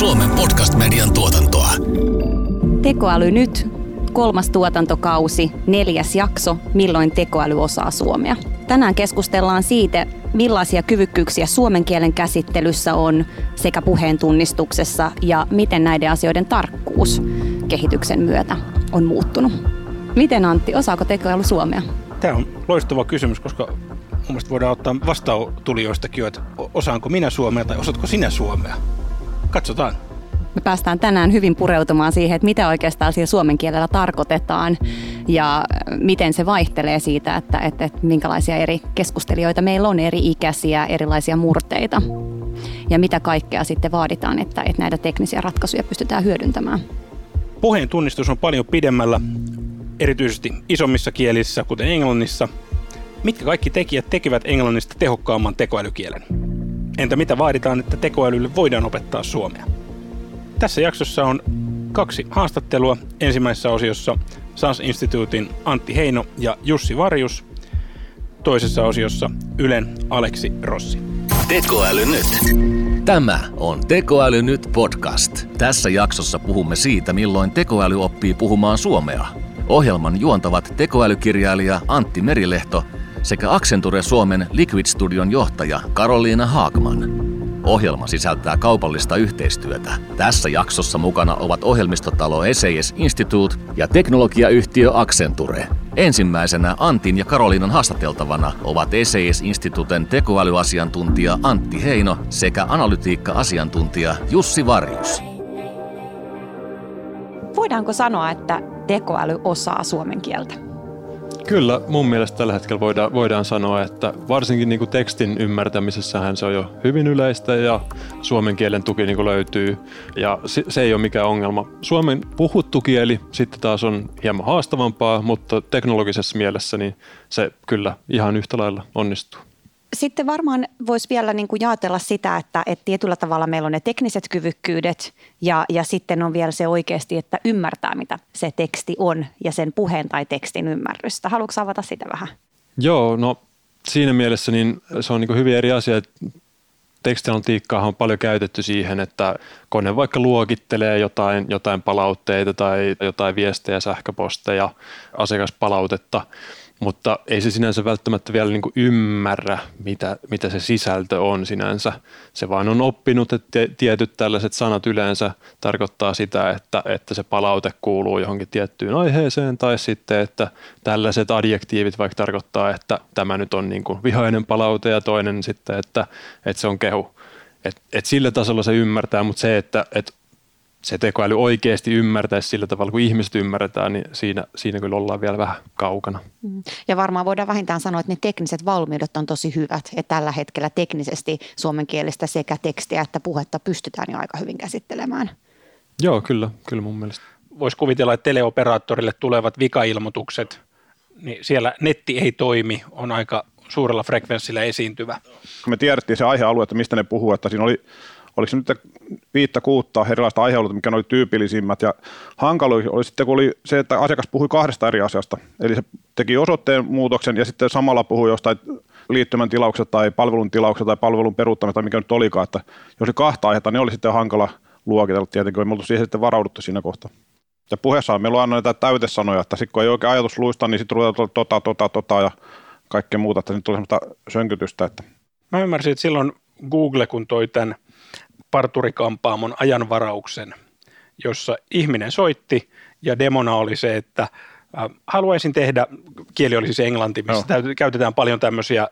Suomen podcast-median tuotantoa. Tekoäly nyt, kolmas tuotantokausi, neljäs jakso, milloin tekoäly osaa suomea. Tänään keskustellaan siitä, millaisia kyvykkyyksiä suomen kielen käsittelyssä on sekä puheen tunnistuksessa ja miten näiden asioiden tarkkuus kehityksen myötä on muuttunut. Miten Antti, osaako tekoäly suomea? Tämä on loistava kysymys, koska mun mielestä voidaan ottaa vastautulijoistakin, että osaanko minä suomea tai osaatko sinä suomea. Katsotaan. Me päästään tänään hyvin pureutumaan siihen, että mitä oikeastaan siellä suomen kielellä tarkoitetaan ja miten se vaihtelee siitä, että, että, että minkälaisia eri keskustelijoita meillä on, eri ikäisiä, erilaisia murteita ja mitä kaikkea sitten vaaditaan, että, että näitä teknisiä ratkaisuja pystytään hyödyntämään. Puheen tunnistus on paljon pidemmällä, erityisesti isommissa kielissä, kuten englannissa. Mitkä kaikki tekijät tekevät englannista tehokkaamman tekoälykielen? Entä mitä vaaditaan, että tekoälylle voidaan opettaa suomea? Tässä jaksossa on kaksi haastattelua. Ensimmäisessä osiossa SAS Instituutin Antti Heino ja Jussi Varjus. Toisessa osiossa Ylen Aleksi Rossi. Tekoäly nyt. Tämä on Tekoäly nyt podcast. Tässä jaksossa puhumme siitä, milloin tekoäly oppii puhumaan suomea. Ohjelman juontavat tekoälykirjailija Antti Merilehto sekä Accenture Suomen Liquid Studion johtaja Karoliina Haagman. Ohjelma sisältää kaupallista yhteistyötä. Tässä jaksossa mukana ovat ohjelmistotalo SES Institute ja teknologiayhtiö Accenture. Ensimmäisenä Antin ja Karoliinan haastateltavana ovat SES Instituten tekoälyasiantuntija Antti Heino sekä analytiikka-asiantuntija Jussi Varjus. Voidaanko sanoa, että tekoäly osaa suomen kieltä? Kyllä, mun mielestä tällä hetkellä voidaan, voidaan sanoa, että varsinkin niin kuin tekstin ymmärtämisessähän se on jo hyvin yleistä ja suomen kielen tuki niin kuin löytyy ja se, se ei ole mikään ongelma. Suomen puhuttu kieli sitten taas on hieman haastavampaa, mutta teknologisessa mielessä niin se kyllä ihan yhtä lailla onnistuu. Sitten varmaan voisi vielä niin kuin jaotella sitä, että, että tietyllä tavalla meillä on ne tekniset kyvykkyydet ja, ja sitten on vielä se oikeasti, että ymmärtää mitä se teksti on ja sen puheen tai tekstin ymmärrystä. Haluatko avata sitä vähän? Joo, no siinä mielessä niin se on niin hyvin eri asia. Tekstianalytiikkaa on paljon käytetty siihen, että kone vaikka luokittelee jotain, jotain palautteita tai jotain viestejä, sähköposteja, asiakaspalautetta – mutta ei se sinänsä välttämättä vielä niin ymmärrä, mitä, mitä se sisältö on sinänsä. Se vaan on oppinut, että tietyt tällaiset sanat yleensä tarkoittaa sitä, että, että se palaute kuuluu johonkin tiettyyn aiheeseen, tai sitten, että tällaiset adjektiivit vaikka tarkoittaa, että tämä nyt on niin vihainen palaute, ja toinen sitten, että, että se on kehu. Et, et sillä tasolla se ymmärtää, mutta se, että et se tekoäly oikeasti ymmärtäisi sillä tavalla, kun ihmiset ymmärretään, niin siinä, siinä kyllä ollaan vielä vähän kaukana. Mm. Ja varmaan voidaan vähintään sanoa, että ne tekniset valmiudet on tosi hyvät. Että tällä hetkellä teknisesti suomenkielistä sekä tekstiä että puhetta pystytään jo aika hyvin käsittelemään. Joo, kyllä, kyllä mun mielestä. Voisi kuvitella, että teleoperaattorille tulevat vikailmoitukset, niin siellä netti ei toimi, on aika suurella frekvenssillä esiintyvä. Kun me tiedettiin se aihealue, että mistä ne puhuu, että siinä oli oliko se nyt viittä kuutta erilaista aihealueita, mikä oli tyypillisimmät. Ja hankalo oli sitten, kun oli se, että asiakas puhui kahdesta eri asiasta. Eli se teki osoitteen muutoksen ja sitten samalla puhui jostain liittymän tilauksesta tai palvelun tilauksesta tai palvelun peruuttamista tai mikä nyt olikaan. Että jos oli kahta aihetta, niin oli sitten hankala luokitella tietenkin, me oltu siihen sitten varauduttu siinä kohtaa. Ja puheessa meillä on aina näitä täytesanoja, että sitten kun ei oikein ajatus luista, niin sitten ruvetaan tota, tota, tota ja kaikkea muuta, että nyt tuli semmoista sönkytystä. Että. Mä ymmärsin, että silloin Google, kun toi tämän parturikampaamon ajanvarauksen, jossa ihminen soitti ja demona oli se, että äh, haluaisin tehdä, kieli oli siis englanti, missä no. käytetään paljon tämmöisiä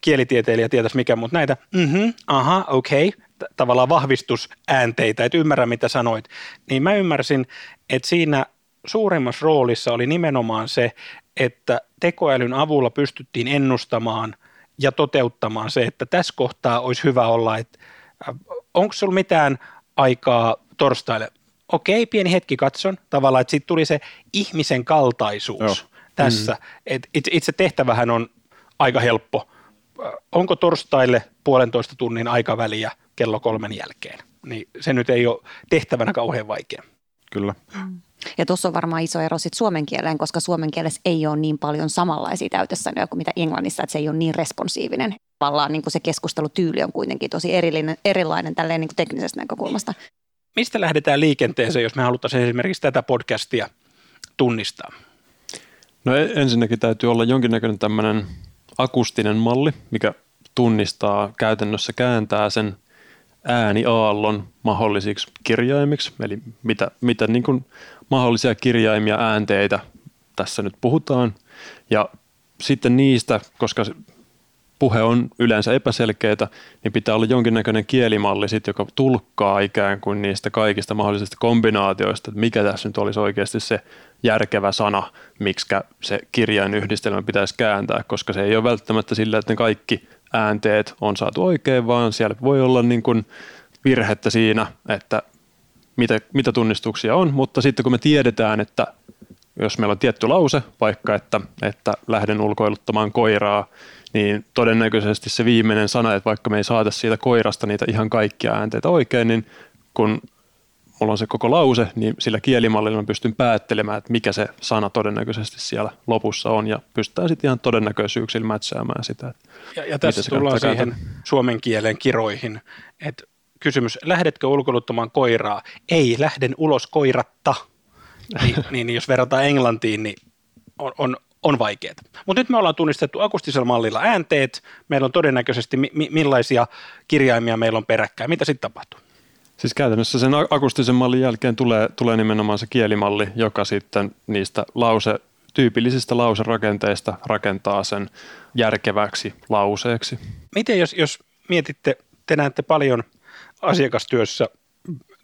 kielitieteilijä tietäisi mikä, mutta näitä, mm-hmm, aha, okei, okay, tavallaan vahvistusäänteitä, että ymmärrä mitä sanoit, niin mä ymmärsin, että siinä suurimmassa roolissa oli nimenomaan se, että tekoälyn avulla pystyttiin ennustamaan ja toteuttamaan se, että tässä kohtaa olisi hyvä olla, että äh, onko sulla mitään aikaa torstaille? Okei, pieni hetki katson. Tavallaan, että sitten tuli se ihmisen kaltaisuus Joo. tässä. Mm. Et itse, itse tehtävähän on aika helppo. Onko torstaille puolentoista tunnin aikaväliä kello kolmen jälkeen? Niin se nyt ei ole tehtävänä kauhean vaikea. Kyllä. Mm. Ja tuossa on varmaan iso ero sitten suomen kieleen, koska suomen kielessä ei ole niin paljon samanlaisia täytesanoja kuin mitä englannissa, että se ei ole niin responsiivinen. Tavallaan niin kuin se keskustelutyyli on kuitenkin tosi erillinen, erilainen tälleen niin kuin teknisestä näkökulmasta. Mistä lähdetään liikenteeseen, jos me haluttaisiin esimerkiksi tätä podcastia tunnistaa? No e- ensinnäkin täytyy olla jonkinnäköinen tämmöinen akustinen malli, mikä tunnistaa käytännössä kääntää sen ääniaallon mahdollisiksi kirjaimiksi, eli mitä, mitä niin kuin mahdollisia kirjaimia äänteitä tässä nyt puhutaan. Ja sitten niistä, koska puhe on yleensä epäselkeää, niin pitää olla jonkinnäköinen kielimalli, sit, joka tulkkaa ikään kuin niistä kaikista mahdollisista kombinaatioista, että mikä tässä nyt olisi oikeasti se järkevä sana, miksi se kirjainyhdistelmä pitäisi kääntää, koska se ei ole välttämättä sillä, että ne kaikki äänteet on saatu oikein, vaan siellä voi olla niin kuin virhettä siinä, että mitä, mitä tunnistuksia on, mutta sitten kun me tiedetään, että jos meillä on tietty lause, vaikka että, että lähden ulkoiluttamaan koiraa, niin todennäköisesti se viimeinen sana, että vaikka me ei saata siitä koirasta niitä ihan kaikkia äänteitä oikein, niin kun mulla on se koko lause, niin sillä kielimallilla mä pystyn päättelemään, että mikä se sana todennäköisesti siellä lopussa on, ja pystytään sitten ihan todennäköisyyksillä mätsäämään sitä. Ja, ja tässä tullaan siihen suomen kielen kiroihin, että kysymys, lähdetkö ulkoiluttamaan koiraa? Ei, lähden ulos koiratta. niin, niin, niin jos verrataan englantiin, niin on, on, on vaikeaa. Mutta nyt me ollaan tunnistettu akustisella mallilla äänteet, meillä on todennäköisesti mi- mi- millaisia kirjaimia meillä on peräkkäin. Mitä sitten tapahtuu? Siis käytännössä sen akustisen mallin jälkeen tulee, tulee nimenomaan se kielimalli, joka sitten niistä lause, tyypillisistä lauserakenteista rakentaa sen järkeväksi lauseeksi. Miten jos, jos mietitte, te näette paljon asiakastyössä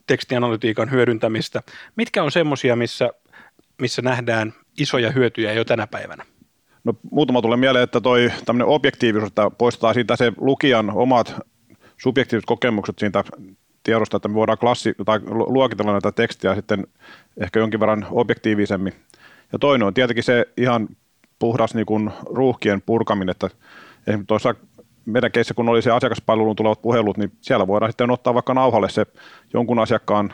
tekstianalytiikan hyödyntämistä, mitkä on semmoisia, missä, missä nähdään isoja hyötyjä jo tänä päivänä? No, muutama tulee mieleen, että toi tämmöinen objektiivisuus, että poistaa siitä se lukijan omat subjektiiviset kokemukset siitä tiedosta, että me voidaan klassi- tai luokitella näitä tekstiä sitten ehkä jonkin verran objektiivisemmin. Ja toinen on tietenkin se ihan puhdas niin kuin ruuhkien purkaminen, että esimerkiksi tuossa meidän keissä, kun oli se asiakaspalveluun tulevat puhelut, niin siellä voidaan sitten ottaa vaikka nauhalle se jonkun asiakkaan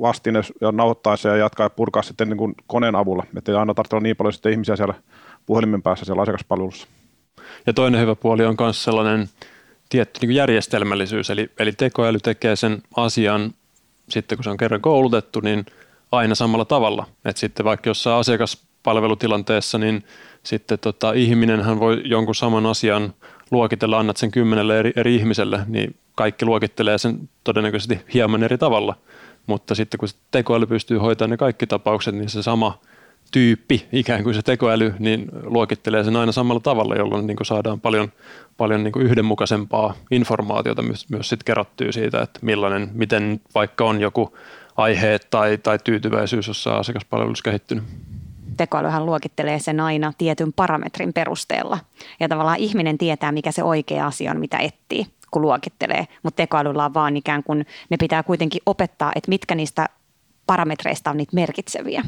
vastine ja nauhoittaa se ja jatkaa ja purkaa sitten niin kuin koneen avulla, että ei aina tarvitse olla niin paljon sitten ihmisiä siellä puhelimen päässä siellä asiakaspalvelussa. Ja toinen hyvä puoli on myös sellainen tietty niin järjestelmällisyys, eli, eli tekoäly tekee sen asian sitten kun se on kerran koulutettu, niin aina samalla tavalla. Et sitten vaikka jossain asiakaspalvelutilanteessa, niin sitten tota, ihminenhän voi jonkun saman asian luokitella, annat sen kymmenelle eri, eri ihmiselle, niin kaikki luokittelee sen todennäköisesti hieman eri tavalla. Mutta sitten kun se tekoäly pystyy hoitamaan ne kaikki tapaukset, niin se sama tyyppi, ikään kuin se tekoäly, niin luokittelee sen aina samalla tavalla, jolloin niin kuin saadaan paljon, paljon niin kuin yhdenmukaisempaa informaatiota myös, myös sit kerrottyä siitä, että millainen, miten vaikka on joku aihe tai, tai tyytyväisyys jossain asiakaspalvelussa kehittynyt tekoälyhän luokittelee sen aina tietyn parametrin perusteella. Ja tavallaan ihminen tietää, mikä se oikea asia on, mitä etsii, kun luokittelee. Mutta tekoälyllä on vaan ikään kuin, ne pitää kuitenkin opettaa, että mitkä niistä parametreista on niitä merkitseviä.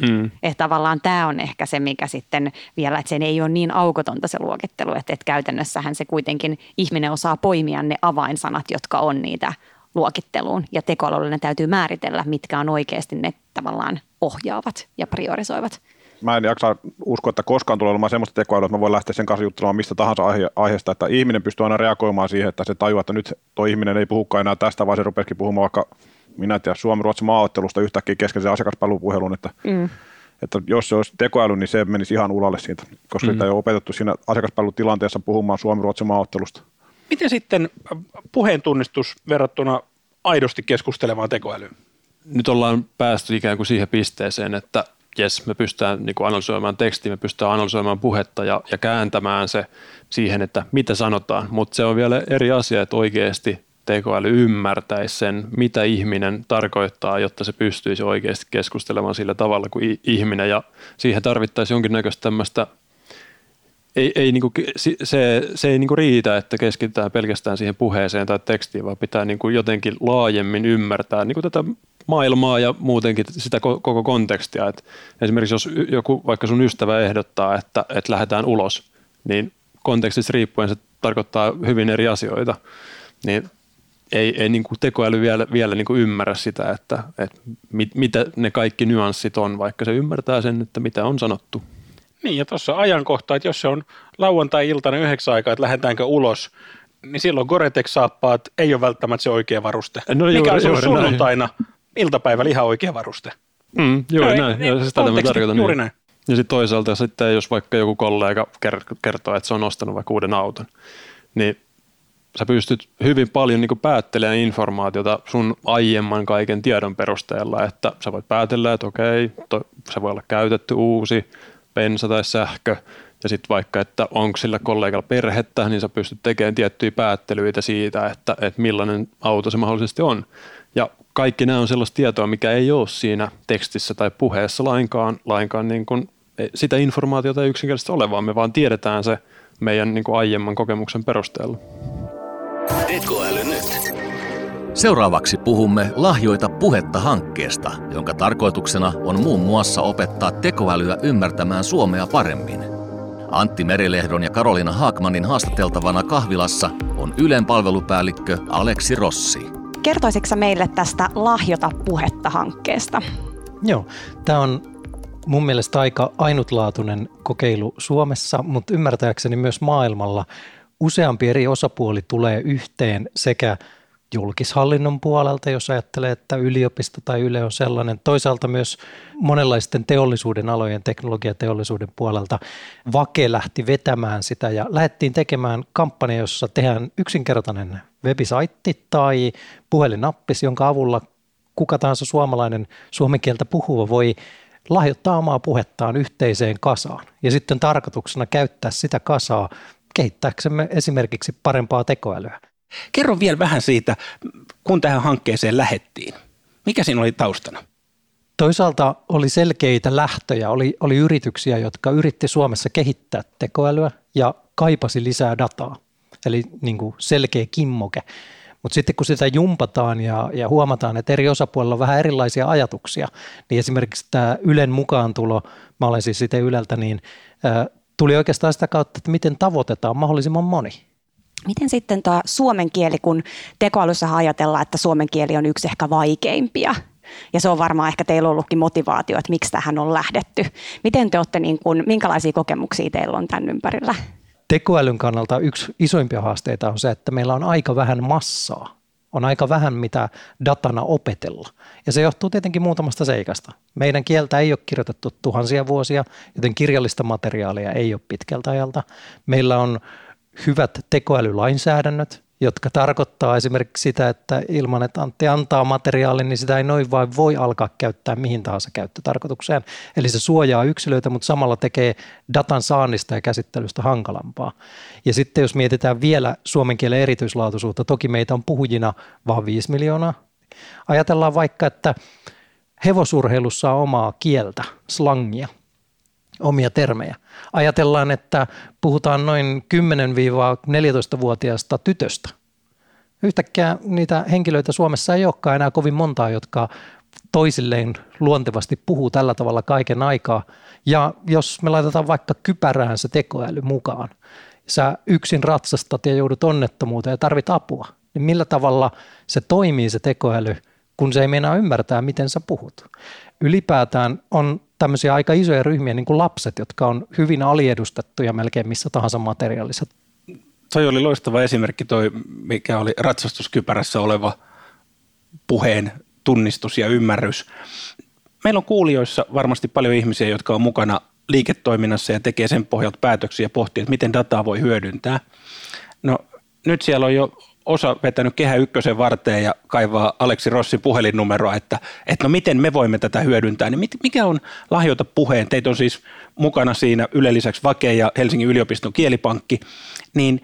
Mm. Että tavallaan tämä on ehkä se, mikä sitten vielä, että sen ei ole niin aukotonta se luokittelu, että, että käytännössähän se kuitenkin ihminen osaa poimia ne avainsanat, jotka on niitä luokitteluun ja tekoälyllä täytyy määritellä, mitkä on oikeasti ne tavallaan ohjaavat ja priorisoivat. Mä en jaksa uskoa, että koskaan tulee olemaan sellaista tekoälyä, että mä voin lähteä sen kanssa juttelemaan mistä tahansa aihe- aiheesta, että ihminen pystyy aina reagoimaan siihen, että se tajuaa, että nyt tuo ihminen ei puhukaan enää tästä, vaan se rupeakin puhumaan vaikka minä tiedä, Suomi-Ruotsin maaottelusta yhtäkkiä kesken sen asiakaspalvelupuhelun, että, mm. että jos se olisi tekoäly, niin se menisi ihan ulalle siitä, koska mm. sitä ei ole opetettu siinä asiakaspalvelutilanteessa puhumaan Suomi-Ruotsin maaottelusta. Miten sitten puheen tunnistus verrattuna aidosti keskustelevaan tekoälyyn? Nyt ollaan päästy ikään kuin siihen pisteeseen, että jes, me pystytään niin kuin analysoimaan tekstiä, me pystytään analysoimaan puhetta ja, ja kääntämään se siihen, että mitä sanotaan, mutta se on vielä eri asia, että oikeasti tekoäly ymmärtäisi sen, mitä ihminen tarkoittaa, jotta se pystyisi oikeasti keskustelemaan sillä tavalla kuin ihminen ja siihen tarvittaisiin jonkinnäköistä tämmöistä ei, ei niinku, se, se ei niinku riitä, että keskitytään pelkästään siihen puheeseen tai tekstiin, vaan pitää niinku jotenkin laajemmin ymmärtää niinku tätä maailmaa ja muutenkin sitä koko kontekstia. Et esimerkiksi jos joku, vaikka sun ystävä ehdottaa, että, että lähdetään ulos, niin kontekstista riippuen se tarkoittaa hyvin eri asioita. Niin ei, ei niin kuin tekoäly vielä, vielä niin kuin ymmärrä sitä, että, että mit, mitä ne kaikki nyanssit on, vaikka se ymmärtää sen, että mitä on sanottu. Niin, ja tuossa ajankohta, että jos se on lauantai-iltana yhdeksän aikaa, että lähdetäänkö ulos, niin silloin Gore-Tex-saappaat ei ole välttämättä se oikea varuste. No, Mikä juuri, on sunnuntaina iltapäivällä ihan oikea varuste. Mm, juuri no, näin, ei, sitä mä tarkoitan. Juuri niin. näin. Ja sitten toisaalta sitten, jos vaikka joku kollega kertoo, että se on ostanut vaikka uuden auton, niin sä pystyt hyvin paljon niin päättelemään informaatiota sun aiemman kaiken tiedon perusteella, että sä voit päätellä, että okei, to, se voi olla käytetty uusi bensa tai sähkö, ja sitten vaikka, että onko sillä kollegalla perhettä, niin sä pystyt tekemään tiettyjä päättelyitä siitä, että, että millainen auto se mahdollisesti on. Ja kaikki nämä on sellaista tietoa, mikä ei ole siinä tekstissä tai puheessa lainkaan, lainkaan niin kuin, sitä informaatiota ei yksinkertaisesti ole, vaan me vaan tiedetään se meidän niin kuin aiemman kokemuksen perusteella. Tekoäly nyt. Seuraavaksi puhumme Lahjoita puhetta hankkeesta, jonka tarkoituksena on muun muassa opettaa tekoälyä ymmärtämään Suomea paremmin. Antti Merilehdon ja Karolina Haakmanin haastateltavana kahvilassa on Ylen palvelupäällikkö Aleksi Rossi. Kertoisitko meille tästä Lahjota puhetta hankkeesta? Joo, tämä on mun mielestä aika ainutlaatuinen kokeilu Suomessa, mutta ymmärtääkseni myös maailmalla useampi eri osapuoli tulee yhteen sekä julkishallinnon puolelta, jos ajattelee, että yliopisto tai Yle on sellainen. Toisaalta myös monenlaisten teollisuuden alojen, teknologiateollisuuden puolelta Vake lähti vetämään sitä ja lähdettiin tekemään kampanja, jossa tehdään yksinkertainen webisaitti tai puhelinnappis, jonka avulla kuka tahansa suomalainen suomen kieltä puhuva voi lahjoittaa omaa puhettaan yhteiseen kasaan ja sitten tarkoituksena käyttää sitä kasaa kehittääksemme esimerkiksi parempaa tekoälyä. Kerro vielä vähän siitä, kun tähän hankkeeseen lähettiin. Mikä siinä oli taustana? Toisaalta oli selkeitä lähtöjä, oli, oli yrityksiä, jotka yritti Suomessa kehittää tekoälyä ja kaipasi lisää dataa, eli niin kuin selkeä kimmoke. Mutta sitten kun sitä jumpataan ja, ja huomataan, että eri osapuolilla on vähän erilaisia ajatuksia, niin esimerkiksi tämä Ylen mukaantulo, mä olen siis sitten Yleltä, niin tuli oikeastaan sitä kautta, että miten tavoitetaan mahdollisimman moni. Miten sitten tuo suomen kieli, kun tekoälyssä ajatellaan, että suomen kieli on yksi ehkä vaikeimpia ja se on varmaan ehkä teillä ollutkin motivaatio, että miksi tähän on lähdetty. Miten te olette, niin kuin, minkälaisia kokemuksia teillä on tämän ympärillä? Tekoälyn kannalta yksi isoimpia haasteita on se, että meillä on aika vähän massaa. On aika vähän mitä datana opetella. Ja se johtuu tietenkin muutamasta seikasta. Meidän kieltä ei ole kirjoitettu tuhansia vuosia, joten kirjallista materiaalia ei ole pitkältä ajalta. Meillä on hyvät tekoälylainsäädännöt, jotka tarkoittaa esimerkiksi sitä, että ilman, että Antti antaa materiaalin, niin sitä ei noin vain voi alkaa käyttää mihin tahansa käyttötarkoitukseen. Eli se suojaa yksilöitä, mutta samalla tekee datan saannista ja käsittelystä hankalampaa. Ja sitten jos mietitään vielä suomen kielen erityislaatuisuutta, toki meitä on puhujina vaan 5 miljoonaa. Ajatellaan vaikka, että hevosurheilussa on omaa kieltä, slangia – omia termejä. Ajatellaan, että puhutaan noin 10-14-vuotiaasta tytöstä. Yhtäkkiä niitä henkilöitä Suomessa ei olekaan enää kovin montaa, jotka toisilleen luontevasti puhuu tällä tavalla kaiken aikaa. Ja jos me laitetaan vaikka kypärään se tekoäly mukaan, sä yksin ratsastat ja joudut onnettomuuteen ja tarvit apua, niin millä tavalla se toimii se tekoäly, kun se ei meinaa ymmärtää, miten sä puhut. Ylipäätään on tämmöisiä aika isoja ryhmiä, niin kuin lapset, jotka on hyvin aliedustettuja melkein missä tahansa materiaalissa. Toi oli loistava esimerkki toi, mikä oli ratsastuskypärässä oleva puheen tunnistus ja ymmärrys. Meillä on kuulijoissa varmasti paljon ihmisiä, jotka on mukana liiketoiminnassa ja tekee sen pohjalta päätöksiä ja pohtii, että miten dataa voi hyödyntää. No nyt siellä on jo osa vetänyt kehä ykkösen varteen ja kaivaa Aleksi Rossin puhelinnumeroa, että, että no miten me voimme tätä hyödyntää. Niin mikä on lahjoita puheen? Teitä on siis mukana siinä Yle lisäksi Vake ja Helsingin yliopiston kielipankki. Niin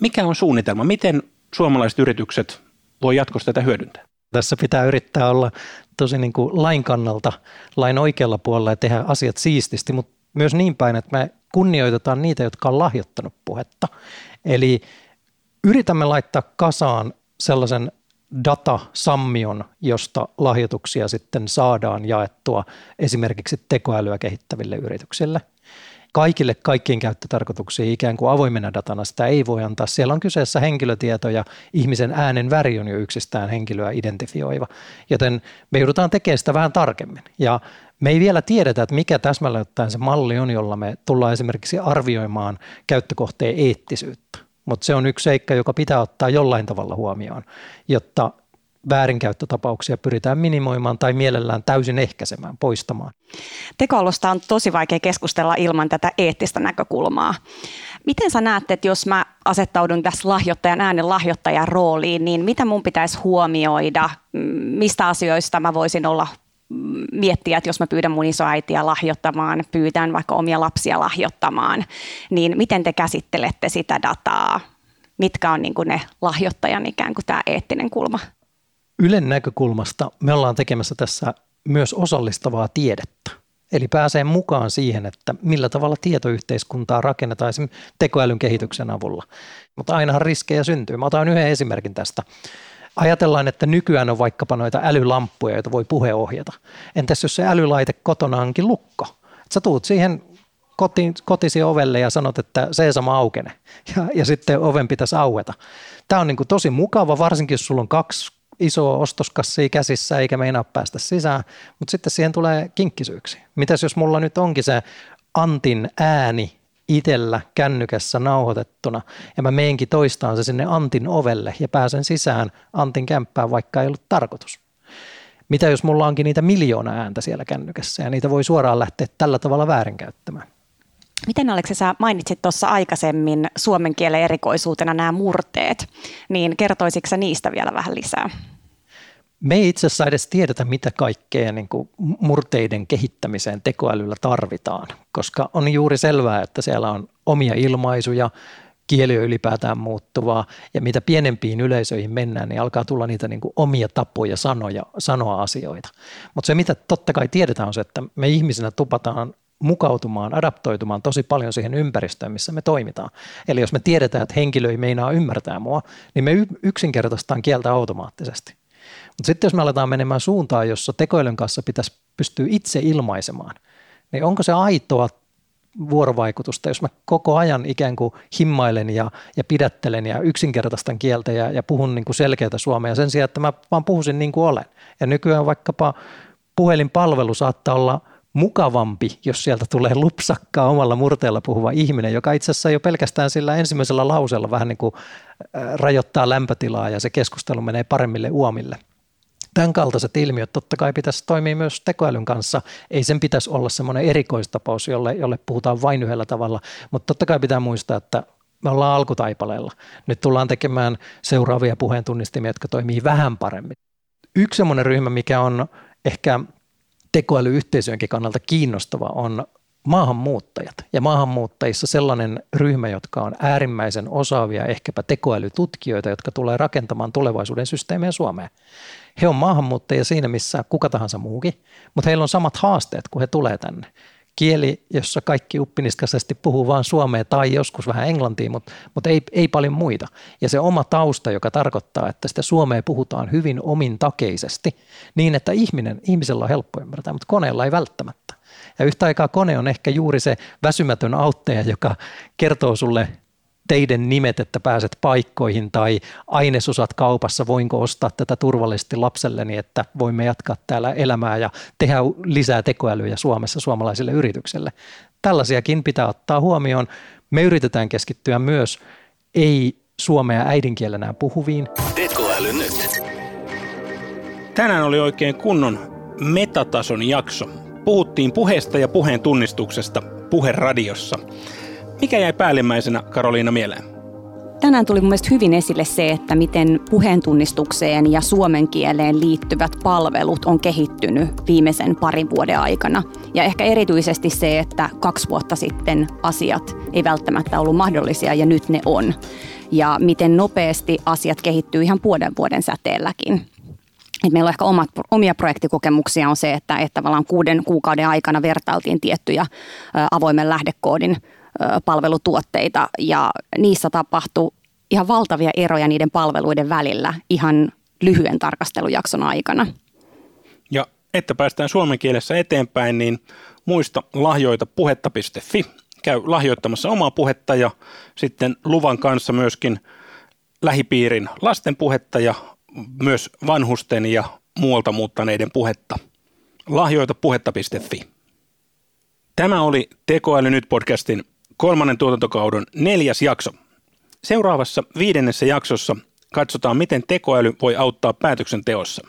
mikä on suunnitelma? Miten suomalaiset yritykset voi jatkossa tätä hyödyntää? Tässä pitää yrittää olla tosi niin kuin lain kannalta, lain oikealla puolella ja tehdä asiat siististi, mutta myös niin päin, että me kunnioitetaan niitä, jotka on lahjoittanut puhetta. Eli yritämme laittaa kasaan sellaisen datasammion, josta lahjoituksia sitten saadaan jaettua esimerkiksi tekoälyä kehittäville yrityksille. kaikille kaikkiin käyttötarkoituksiin ikään kuin avoimena datana sitä ei voi antaa. Siellä on kyseessä henkilötietoja, ihmisen äänen väri on jo yksistään henkilöä identifioiva, joten me joudutaan tekemään sitä vähän tarkemmin. Ja me ei vielä tiedetä, että mikä täsmälleen ottaen se malli on, jolla me tullaan esimerkiksi arvioimaan käyttökohteen eettisyyttä. Mutta se on yksi seikka, joka pitää ottaa jollain tavalla huomioon, jotta väärinkäyttötapauksia pyritään minimoimaan tai mielellään täysin ehkäisemään, poistamaan. Tekoälystä on tosi vaikea keskustella ilman tätä eettistä näkökulmaa. Miten sä näet, että jos mä asettaudun tässä lahjoittajan äänen lahjoittajan rooliin, niin mitä mun pitäisi huomioida, mistä asioista mä voisin olla miettiä, että jos mä pyydän mun isoäitiä lahjoittamaan, pyytän vaikka omia lapsia lahjoittamaan, niin miten te käsittelette sitä dataa? Mitkä on niin kuin ne lahjoittajan ikään kuin tämä eettinen kulma? Ylen näkökulmasta me ollaan tekemässä tässä myös osallistavaa tiedettä. Eli pääsee mukaan siihen, että millä tavalla tietoyhteiskuntaa rakennetaan esimerkiksi tekoälyn kehityksen avulla. Mutta ainahan riskejä syntyy. Mä otan yhden esimerkin tästä. Ajatellaan, että nykyään on vaikkapa noita älylamppuja, joita voi puheohjata. Entäs jos se älylaite kotona onkin lukko? Sä tuut siihen kotiin, kotisi ovelle ja sanot, että seesama aukene. Ja, ja sitten oven pitäisi aueta. Tämä on niin kuin tosi mukava, varsinkin jos sulla on kaksi isoa ostoskassia käsissä eikä meinaa päästä sisään, mutta sitten siihen tulee kinkkisyyksiä. Mitäs jos mulla nyt onkin se Antin ääni itellä kännykässä nauhoitettuna ja mä meenkin toistaan se sinne Antin ovelle ja pääsen sisään Antin kämppään, vaikka ei ollut tarkoitus. Mitä jos mulla onkin niitä miljoona ääntä siellä kännykässä ja niitä voi suoraan lähteä tällä tavalla väärinkäyttämään? Miten Aleksi, sä mainitsit tuossa aikaisemmin suomen kielen erikoisuutena nämä murteet, niin kertoisitko sä niistä vielä vähän lisää? Me ei itse asiassa edes tiedetä, mitä kaikkea niin kuin murteiden kehittämiseen tekoälyllä tarvitaan, koska on juuri selvää, että siellä on omia ilmaisuja, kieli on ylipäätään muuttuvaa ja mitä pienempiin yleisöihin mennään, niin alkaa tulla niitä niin kuin omia tapoja sanoja, sanoa asioita. Mutta se, mitä totta kai tiedetään, on se, että me ihmisinä tupataan mukautumaan, adaptoitumaan tosi paljon siihen ympäristöön, missä me toimitaan. Eli jos me tiedetään, että henkilö ei meinaa ymmärtää mua, niin me yksinkertaistaan kieltä automaattisesti. Mutta sitten jos me aletaan menemään suuntaan, jossa tekoälyn kanssa pitäisi pystyä itse ilmaisemaan, niin onko se aitoa vuorovaikutusta, jos mä koko ajan ikään kuin himmailen ja, ja pidättelen ja yksinkertaistan kieltä ja, ja puhun niin kuin selkeätä suomea sen sijaan, että mä vaan puhuisin niin kuin olen. Ja nykyään vaikkapa puhelinpalvelu saattaa olla – mukavampi, jos sieltä tulee lupsakkaa omalla murteella puhuva ihminen, joka itse asiassa jo pelkästään sillä ensimmäisellä lauseella vähän niin kuin rajoittaa lämpötilaa ja se keskustelu menee paremmille uomille. Tämän kaltaiset ilmiöt totta kai pitäisi toimia myös tekoälyn kanssa. Ei sen pitäisi olla semmoinen erikoistapaus, jolle, jolle puhutaan vain yhdellä tavalla, mutta totta kai pitää muistaa, että me ollaan alkutaipaleella. Nyt tullaan tekemään seuraavia puheentunnistimia, jotka toimii vähän paremmin. Yksi semmoinen ryhmä, mikä on ehkä tekoälyyhteisöjenkin kannalta kiinnostava on maahanmuuttajat ja maahanmuuttajissa sellainen ryhmä, jotka on äärimmäisen osaavia ehkäpä tekoälytutkijoita, jotka tulee rakentamaan tulevaisuuden systeemejä Suomeen. He on maahanmuuttajia siinä, missä kuka tahansa muukin, mutta heillä on samat haasteet, kun he tulee tänne kieli, jossa kaikki uppiniskaisesti puhuu vain suomea tai joskus vähän englantia, mutta, mutta ei, ei paljon muita. Ja se oma tausta, joka tarkoittaa, että sitä suomea puhutaan hyvin omintakeisesti niin, että ihminen, ihmisellä on helppo ymmärtää, mutta koneella ei välttämättä. Ja yhtä aikaa kone on ehkä juuri se väsymätön auttaja, joka kertoo sulle teidän nimet, että pääset paikkoihin tai ainesosat kaupassa, voinko ostaa tätä turvallisesti lapselleni, että voimme jatkaa täällä elämää ja tehdä lisää tekoälyjä Suomessa suomalaisille yrityksille. Tällaisiakin pitää ottaa huomioon. Me yritetään keskittyä myös ei suomea äidinkielenään puhuviin. Tekoäly nyt. Tänään oli oikein kunnon metatason jakso. Puhuttiin puheesta ja puheen tunnistuksesta puheradiossa. Mikä jäi päällimmäisenä Karoliina mieleen? Tänään tuli mun mielestä hyvin esille se, että miten puheentunnistukseen ja suomen kieleen liittyvät palvelut on kehittynyt viimeisen parin vuoden aikana. Ja ehkä erityisesti se, että kaksi vuotta sitten asiat ei välttämättä ollut mahdollisia ja nyt ne on. Ja miten nopeasti asiat kehittyy ihan puolen vuoden säteelläkin. Et meillä on ehkä omat, omia projektikokemuksia on se, että, että tavallaan kuuden kuukauden aikana vertailtiin tiettyjä avoimen lähdekoodin palvelutuotteita ja niissä tapahtui ihan valtavia eroja niiden palveluiden välillä ihan lyhyen tarkastelujakson aikana. Ja että päästään suomen kielessä eteenpäin, niin muista lahjoita puhetta.fi. käy lahjoittamassa omaa puhetta ja sitten luvan kanssa myöskin lähipiirin lasten puhetta ja myös vanhusten ja muualta muuttaneiden puhetta. Lahjoita puhetta.fi. Tämä oli Tekoäly nyt podcastin kolmannen tuotantokauden neljäs jakso. Seuraavassa viidennessä jaksossa katsotaan, miten tekoäly voi auttaa päätöksenteossa.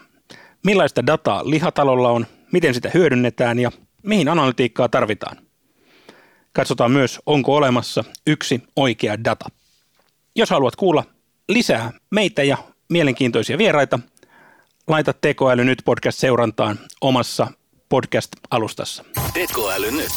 Millaista dataa lihatalolla on, miten sitä hyödynnetään ja mihin analytiikkaa tarvitaan. Katsotaan myös, onko olemassa yksi oikea data. Jos haluat kuulla lisää meitä ja mielenkiintoisia vieraita, laita Tekoäly nyt podcast seurantaan omassa podcast-alustassa. Tekoäly nyt.